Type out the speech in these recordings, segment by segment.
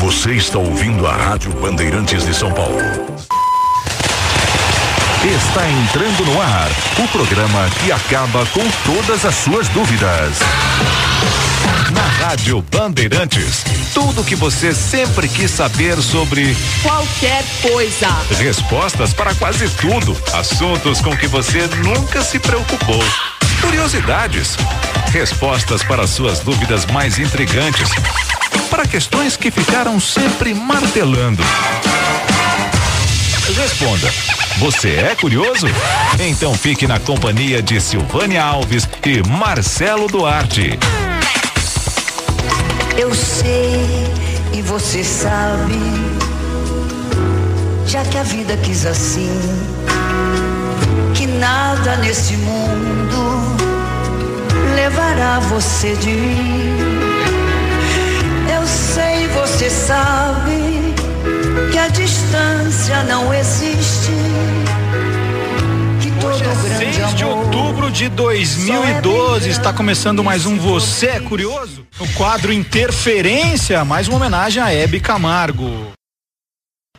Você está ouvindo a Rádio Bandeirantes de São Paulo. Está entrando no ar o programa que acaba com todas as suas dúvidas. Na Rádio Bandeirantes, tudo que você sempre quis saber sobre qualquer coisa. Respostas para quase tudo. Assuntos com que você nunca se preocupou. Curiosidades. Respostas para suas dúvidas mais intrigantes. Para questões que ficaram sempre martelando. Responda. Você é curioso? Então fique na companhia de Silvânia Alves e Marcelo Duarte. Eu sei e você sabe, já que a vida quis assim, que nada nesse mundo levará você de mim. Você sabe que a distância não existe. Hoje é grande 6 de outubro de 2012, está começando mais um Você é Curioso? No quadro Interferência, mais uma homenagem a Hebe Camargo.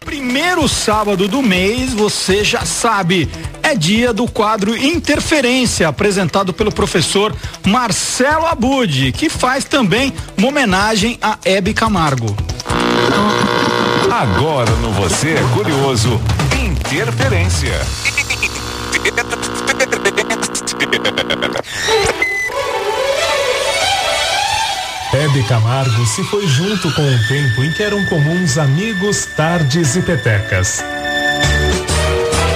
Primeiro sábado do mês, você já sabe, é dia do quadro Interferência, apresentado pelo professor Marcelo Abud, que faz também uma homenagem a Hebe Camargo. Agora no Você é Curioso, Interferência. Hebe Camargo se foi junto com o tempo em que eram comuns amigos, tardes e petecas.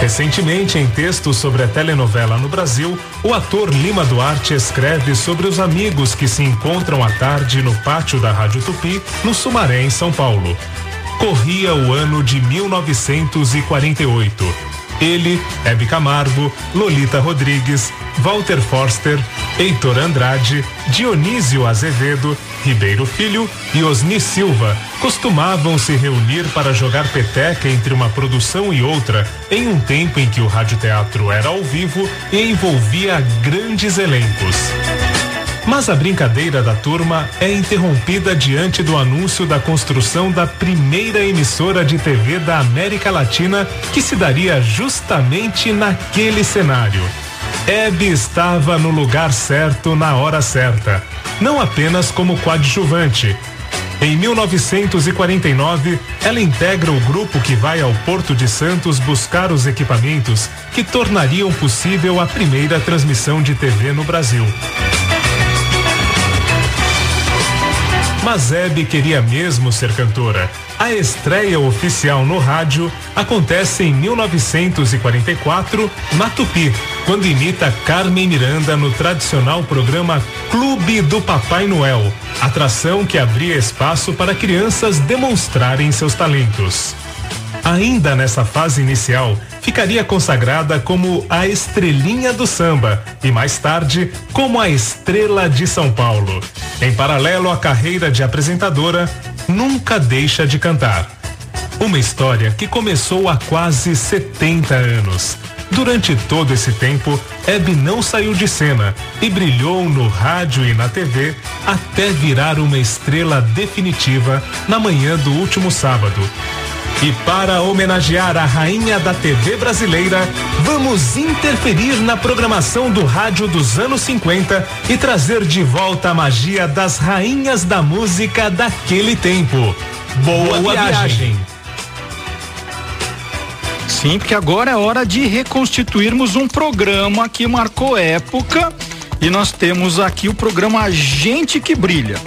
Recentemente, em texto sobre a telenovela no Brasil, o ator Lima Duarte escreve sobre os amigos que se encontram à tarde no pátio da Rádio Tupi, no Sumaré, em São Paulo. Corria o ano de 1948. Ele, Hebe Camargo, Lolita Rodrigues, Walter Forster, Heitor Andrade, Dionísio Azevedo, Ribeiro Filho e Osni Silva costumavam se reunir para jogar peteca entre uma produção e outra, em um tempo em que o radioteatro era ao vivo e envolvia grandes elencos. Mas a brincadeira da turma é interrompida diante do anúncio da construção da primeira emissora de TV da América Latina que se daria justamente naquele cenário. Hebe estava no lugar certo na hora certa, não apenas como coadjuvante. Em 1949, ela integra o grupo que vai ao Porto de Santos buscar os equipamentos que tornariam possível a primeira transmissão de TV no Brasil. Mas Hebe queria mesmo ser cantora. A estreia oficial no rádio acontece em 1944, na Tupi, quando imita Carmen Miranda no tradicional programa Clube do Papai Noel, atração que abria espaço para crianças demonstrarem seus talentos. Ainda nessa fase inicial, ficaria consagrada como a estrelinha do samba e mais tarde como a estrela de São Paulo. Em paralelo à carreira de apresentadora, nunca deixa de cantar. Uma história que começou há quase 70 anos. Durante todo esse tempo, Hebe não saiu de cena e brilhou no rádio e na TV até virar uma estrela definitiva na manhã do último sábado, e para homenagear a rainha da TV brasileira, vamos interferir na programação do rádio dos anos 50 e trazer de volta a magia das rainhas da música daquele tempo. Boa, Boa viagem. viagem. Sim, porque agora é hora de reconstituirmos um programa que marcou época e nós temos aqui o programa Gente que Brilha.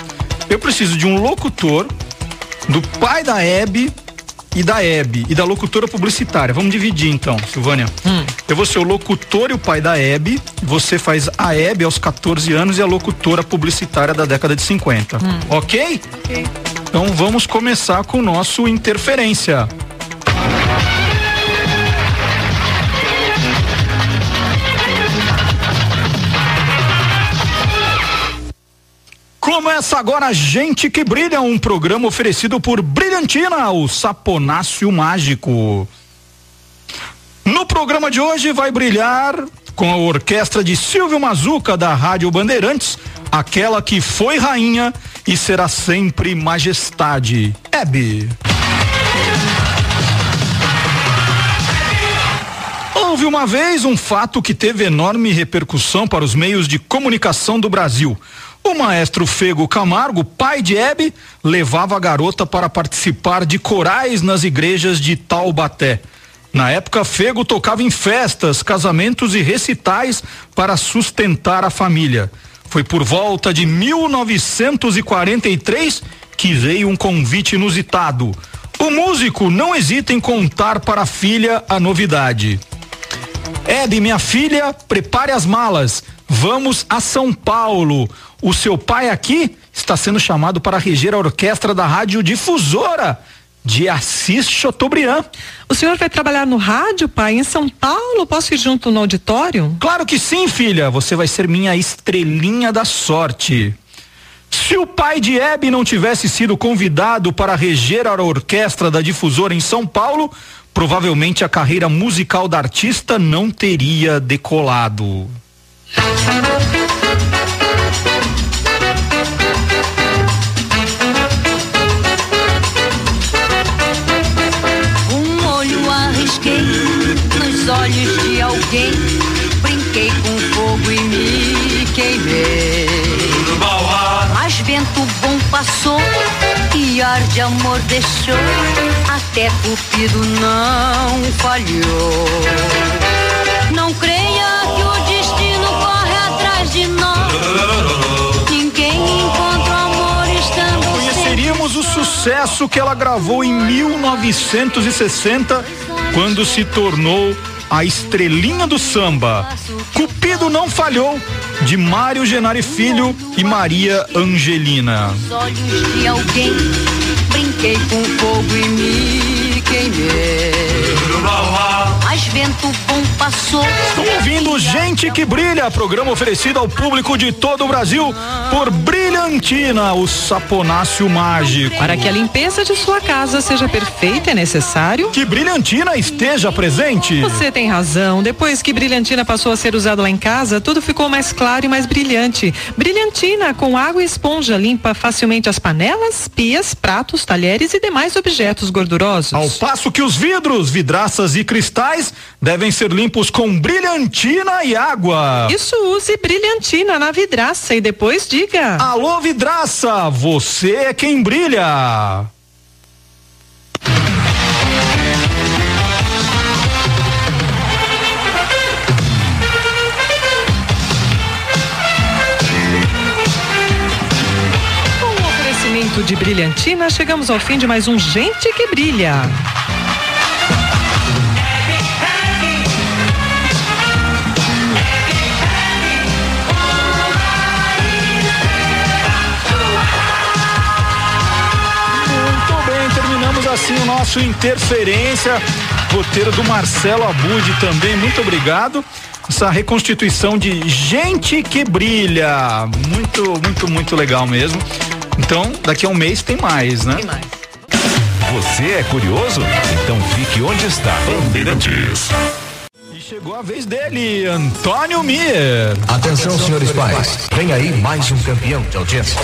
Eu preciso de um locutor, do pai da Hebe, e da Hebe e da locutora publicitária. Vamos dividir então, Silvânia. Hum. Eu vou ser o locutor e o pai da Hebe. Você faz a Hebe aos 14 anos e a locutora publicitária da década de 50. Hum. Ok? Ok. Então vamos começar com o nosso interferência. Começa agora Gente que Brilha, um programa oferecido por Brilhantina, o saponácio mágico. No programa de hoje vai brilhar com a orquestra de Silvio Mazuca da Rádio Bandeirantes, aquela que foi rainha e será sempre majestade. Hebe. Houve uma vez um fato que teve enorme repercussão para os meios de comunicação do Brasil. O maestro Fego Camargo, pai de Hebe, levava a garota para participar de corais nas igrejas de Taubaté. Na época, Fego tocava em festas, casamentos e recitais para sustentar a família. Foi por volta de 1943 que veio um convite inusitado. O músico não hesita em contar para a filha a novidade. Ed, minha filha, prepare as malas. Vamos a São Paulo. O seu pai aqui está sendo chamado para reger a orquestra da Rádio Difusora de Assis Chateaubriand. O senhor vai trabalhar no rádio, pai, em São Paulo? Posso ir junto no auditório? Claro que sim, filha. Você vai ser minha estrelinha da sorte. Se o pai de Hebe não tivesse sido convidado para reger a orquestra da difusora em São Paulo, provavelmente a carreira musical da artista não teria decolado. De amor deixou. Até Cupido não falhou. Não creia que o destino corre atrás de nós. Ninguém encontra amor estando Conheceríamos o sucesso que ela gravou em 1960, quando se tornou a estrelinha do samba. Cupido não falhou, de Mário Genari Filho e Maria Angelina. os olhos de alguém. Brinquei com fogo e me queimei. Mas vento bom passou. Estão ouvindo Gente que Brilha, programa oferecido ao público de todo o Brasil por Brilhantina, o saponáceo mágico. Para que a limpeza de sua casa seja perfeita, é necessário. Que Brilhantina esteja presente. Você tem razão. Depois que brilhantina passou a ser usado lá em casa, tudo ficou mais claro e mais brilhante. Brilhantina com água e esponja limpa facilmente as panelas, pias, pratos, talheres e demais objetos gordurosos. Ao passo que os vidros, vidraças e cristais devem ser limpos com brilhantina e água. Isso use brilhantina na vidraça e depois diga. Alô, vidraça, você é quem brilha. Com o oferecimento de brilhantina, chegamos ao fim de mais um Gente que Brilha. Assim o nosso Interferência. Roteiro do Marcelo Abud também, muito obrigado. Essa reconstituição de gente que brilha. Muito, muito, muito legal mesmo. Então, daqui a um mês tem mais, né? Você é curioso? Então fique onde está. Bandeirantes. E chegou a vez dele, Antônio Mir. Atenção, senhores pais. Vem aí mais um campeão de audiência.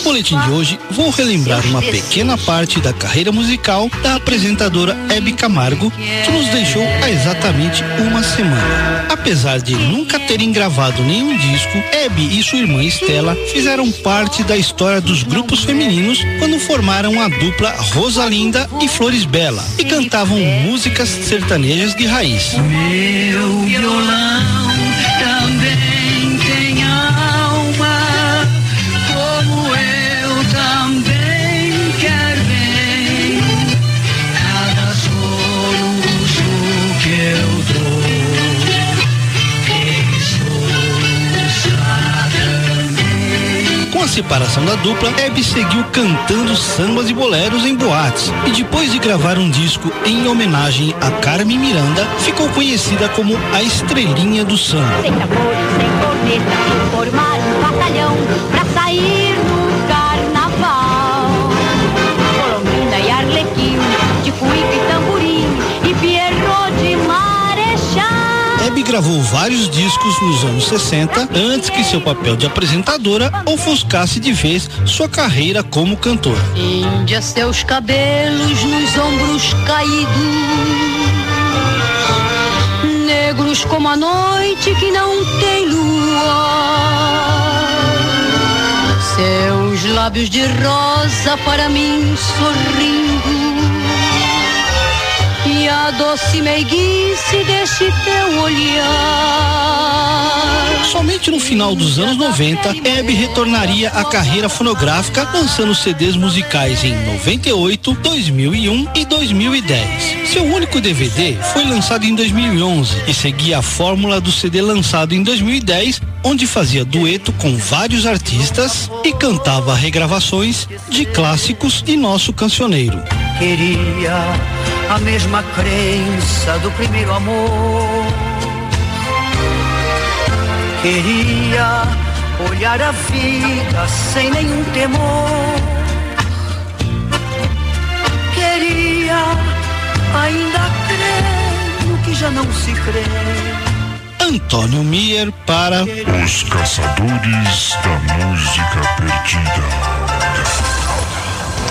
No boletim de hoje vou relembrar uma pequena parte da carreira musical da apresentadora Hebe Camargo, que nos deixou há exatamente uma semana. Apesar de nunca terem gravado nenhum disco, Hebe e sua irmã Estela fizeram parte da história dos grupos femininos quando formaram a dupla Rosalinda e Flores Bela e cantavam músicas sertanejas de raiz. Meu violão separação da dupla, Hebe seguiu cantando sambas e boleros em boates e depois de gravar um disco em homenagem a Carmen Miranda, ficou conhecida como a estrelinha do samba. Gravou vários discos nos anos 60 antes que seu papel de apresentadora ofuscasse de vez sua carreira como cantora. Índia, seus cabelos nos ombros caídos, negros como a noite que não tem lua. Seus lábios de rosa para mim sorrindo. E a doce meiguice deste teu olhar. Somente no final dos anos 90, Hebe retornaria à carreira fonográfica, lançando CDs musicais em 98, 2001 e 2010. Seu único DVD foi lançado em 2011 e seguia a fórmula do CD lançado em 2010, onde fazia dueto com vários artistas e cantava regravações de clássicos de nosso cancioneiro. Queria a mesma crença do primeiro amor. Queria olhar a vida sem nenhum temor. Queria ainda crer no que já não se crê. Antônio Mier para Os Caçadores da Música Perdida.